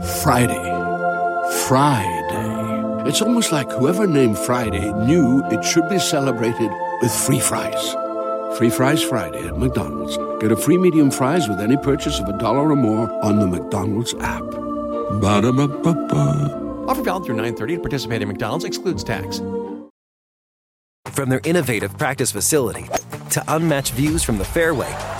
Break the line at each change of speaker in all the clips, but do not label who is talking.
Friday. Friday. It's almost like whoever named Friday knew it should be celebrated with free fries. Free Fries Friday at McDonald's. Get a free medium fries with any purchase of a dollar or more on the McDonald's app. Ba-da-ba-ba-ba.
Offer valid through 930 to participate in McDonald's excludes tax.
From their innovative practice facility to unmatched views from the fairway,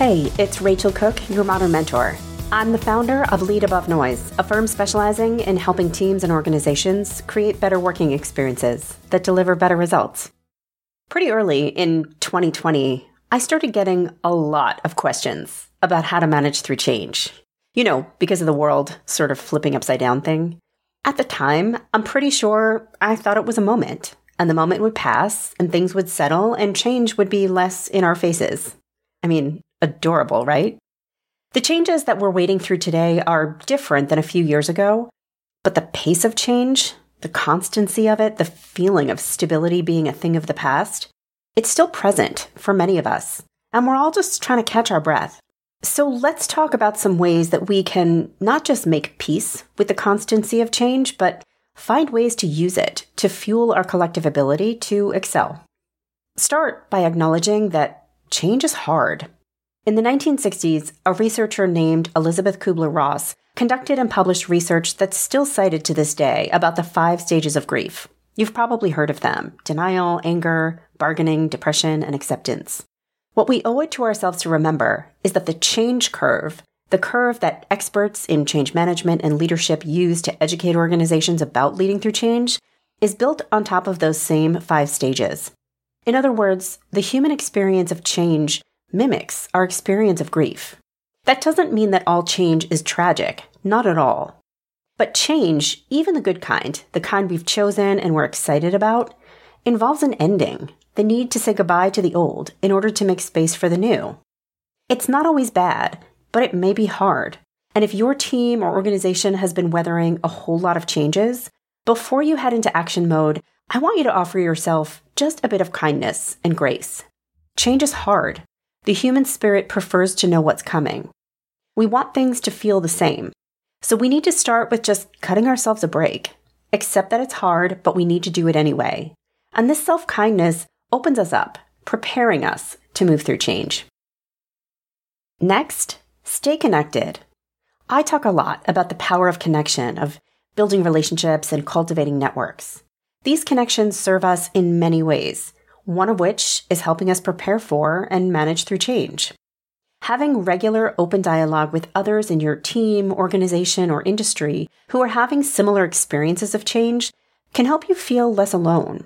Hey, it's Rachel Cooke, your modern mentor. I'm the founder of Lead Above Noise, a firm specializing in helping teams and organizations create better working experiences that deliver better results. Pretty early in 2020, I started getting a lot of questions about how to manage through change. You know, because of the world sort of flipping upside down thing. At the time, I'm pretty sure I thought it was a moment, and the moment would pass, and things would settle, and change would be less in our faces. I mean, adorable, right? The changes that we're wading through today are different than a few years ago, but the pace of change, the constancy of it, the feeling of stability being a thing of the past, it's still present for many of us, and we're all just trying to catch our breath. So let's talk about some ways that we can not just make peace with the constancy of change, but find ways to use it to fuel our collective ability to excel. Start by acknowledging that change is hard in the 1960s, a researcher named Elizabeth Kubler Ross conducted and published research that's still cited to this day about the five stages of grief. You've probably heard of them denial, anger, bargaining, depression, and acceptance. What we owe it to ourselves to remember is that the change curve, the curve that experts in change management and leadership use to educate organizations about leading through change, is built on top of those same five stages. In other words, the human experience of change mimics our experience of grief. That doesn't mean that all change is tragic, not at all. But change, even the good kind, the kind we've chosen and we're excited about, involves an ending, the need to say goodbye to the old in order to make space for the new. It's not always bad, but it may be hard. And if your team or organization has been weathering a whole lot of changes, before you head into action mode, I want you to offer yourself just a bit of kindness and grace. Change is hard, the human spirit prefers to know what's coming. We want things to feel the same. So we need to start with just cutting ourselves a break. Accept that it's hard, but we need to do it anyway. And this self kindness opens us up, preparing us to move through change. Next, stay connected. I talk a lot about the power of connection, of building relationships and cultivating networks. These connections serve us in many ways one of which is helping us prepare for and manage through change. Having regular open dialogue with others in your team, organization, or industry who are having similar experiences of change can help you feel less alone.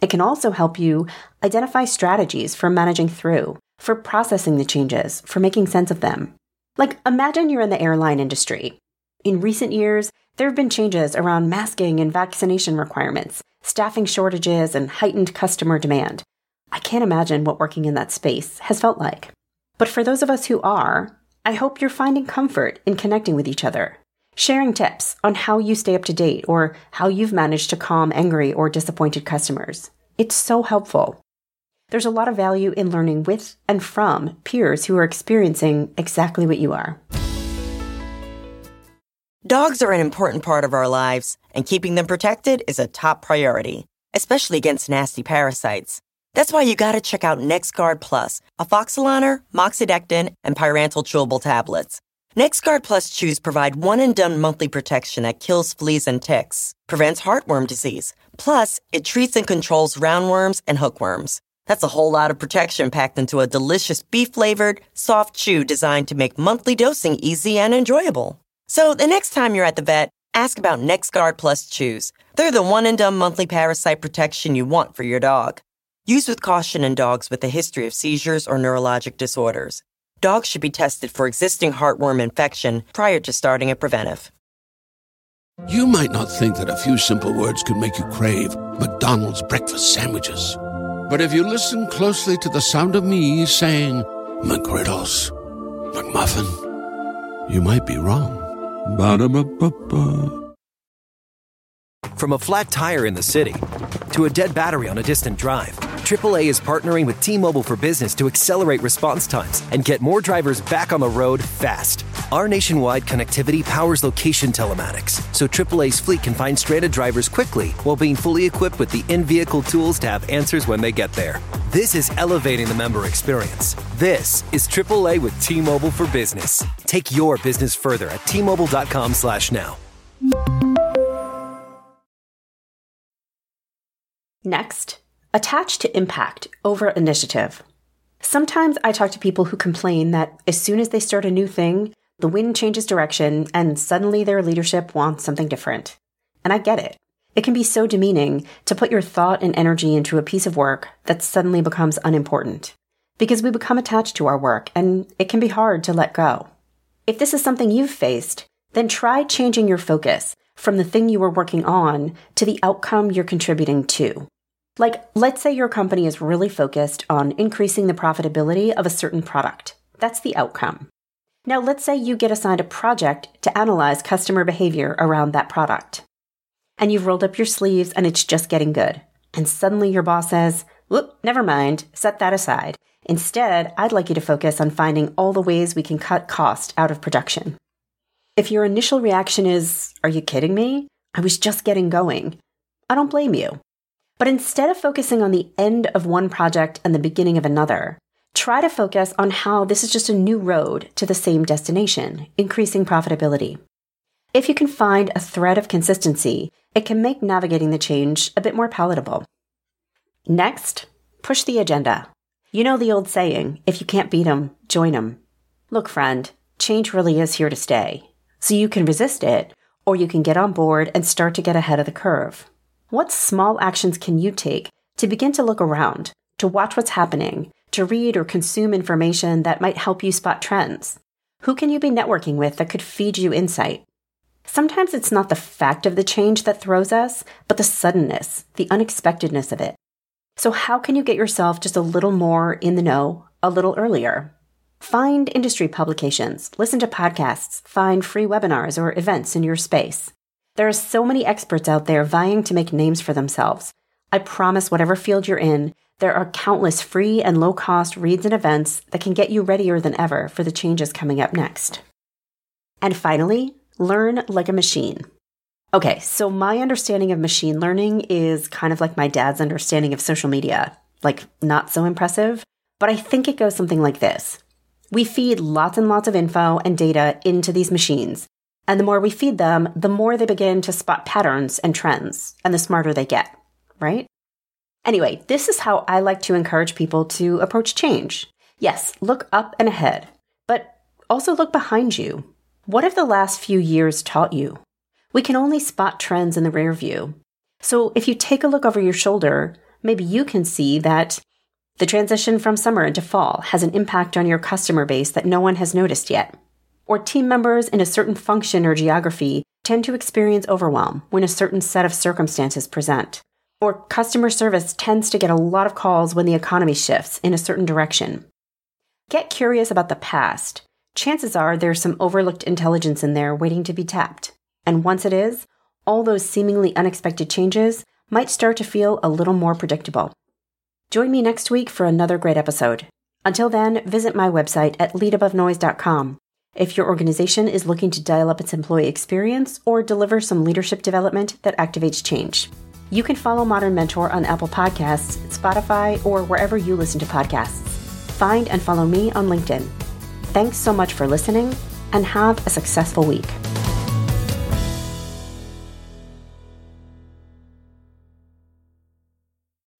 It can also help you identify strategies for managing through, for processing the changes, for making sense of them. Like, imagine you're in the airline industry. In recent years, there have been changes around masking and vaccination requirements, staffing shortages, and heightened customer demand. I can't imagine what working in that space has felt like. But for those of us who are, I hope you're finding comfort in connecting with each other, sharing tips on how you stay up to date or how you've managed to calm angry or disappointed customers. It's so helpful. There's a lot of value in learning with and from peers who are experiencing exactly what you are.
Dogs are an important part of our lives, and keeping them protected is a top priority, especially against nasty parasites. That's why you gotta check out NexGard Plus, afoxolaner, moxidectin, and pyrantel chewable tablets. NexGard Plus chews provide one and done monthly protection that kills fleas and ticks, prevents heartworm disease. Plus, it treats and controls roundworms and hookworms. That's a whole lot of protection packed into a delicious beef flavored, soft chew designed to make monthly dosing easy and enjoyable. So the next time you're at the vet, ask about NexGard Plus Chews. They're the one and done monthly parasite protection you want for your dog. Use with caution in dogs with a history of seizures or neurologic disorders. Dogs should be tested for existing heartworm infection prior to starting a preventive.
You might not think that a few simple words could make you crave McDonald's breakfast sandwiches. But if you listen closely to the sound of me saying McGriddles, McMuffin, you might be wrong. Ba-da-ba-ba-ba.
From a flat tire in the city to a dead battery on a distant drive, AAA is partnering with T Mobile for Business to accelerate response times and get more drivers back on the road fast. Our nationwide connectivity powers location telematics, so AAA's fleet can find stranded drivers quickly while being fully equipped with the in vehicle tools to have answers when they get there. This is elevating the member experience. This is AAA with T Mobile for Business. Take your business further at T Mobile.com slash now.
Next, attach to impact over initiative. Sometimes I talk to people who complain that as soon as they start a new thing, the wind changes direction and suddenly their leadership wants something different. And I get it. It can be so demeaning to put your thought and energy into a piece of work that suddenly becomes unimportant. Because we become attached to our work and it can be hard to let go. If this is something you've faced, then try changing your focus from the thing you were working on to the outcome you're contributing to. Like, let's say your company is really focused on increasing the profitability of a certain product. That's the outcome. Now, let's say you get assigned a project to analyze customer behavior around that product. And you've rolled up your sleeves and it's just getting good. And suddenly your boss says, whoop, never mind, set that aside. Instead, I'd like you to focus on finding all the ways we can cut cost out of production. If your initial reaction is, Are you kidding me? I was just getting going, I don't blame you. But instead of focusing on the end of one project and the beginning of another, try to focus on how this is just a new road to the same destination, increasing profitability. If you can find a thread of consistency, it can make navigating the change a bit more palatable. Next, push the agenda. You know the old saying if you can't beat 'em, join 'em. Look, friend, change really is here to stay. So you can resist it, or you can get on board and start to get ahead of the curve. What small actions can you take to begin to look around, to watch what's happening, to read or consume information that might help you spot trends? Who can you be networking with that could feed you insight? Sometimes it's not the fact of the change that throws us, but the suddenness, the unexpectedness of it. So, how can you get yourself just a little more in the know a little earlier? Find industry publications, listen to podcasts, find free webinars or events in your space. There are so many experts out there vying to make names for themselves. I promise, whatever field you're in, there are countless free and low cost reads and events that can get you readier than ever for the changes coming up next. And finally, learn like a machine. Okay, so my understanding of machine learning is kind of like my dad's understanding of social media. Like, not so impressive, but I think it goes something like this. We feed lots and lots of info and data into these machines. And the more we feed them, the more they begin to spot patterns and trends, and the smarter they get, right? Anyway, this is how I like to encourage people to approach change. Yes, look up and ahead, but also look behind you. What have the last few years taught you? We can only spot trends in the rear view. So if you take a look over your shoulder, maybe you can see that the transition from summer into fall has an impact on your customer base that no one has noticed yet. Or team members in a certain function or geography tend to experience overwhelm when a certain set of circumstances present. Or customer service tends to get a lot of calls when the economy shifts in a certain direction. Get curious about the past. Chances are there's some overlooked intelligence in there waiting to be tapped. And once it is, all those seemingly unexpected changes might start to feel a little more predictable. Join me next week for another great episode. Until then, visit my website at leadabovenoise.com. If your organization is looking to dial up its employee experience or deliver some leadership development that activates change, you can follow Modern Mentor on Apple Podcasts, Spotify, or wherever you listen to podcasts. Find and follow me on LinkedIn. Thanks so much for listening and have a successful week.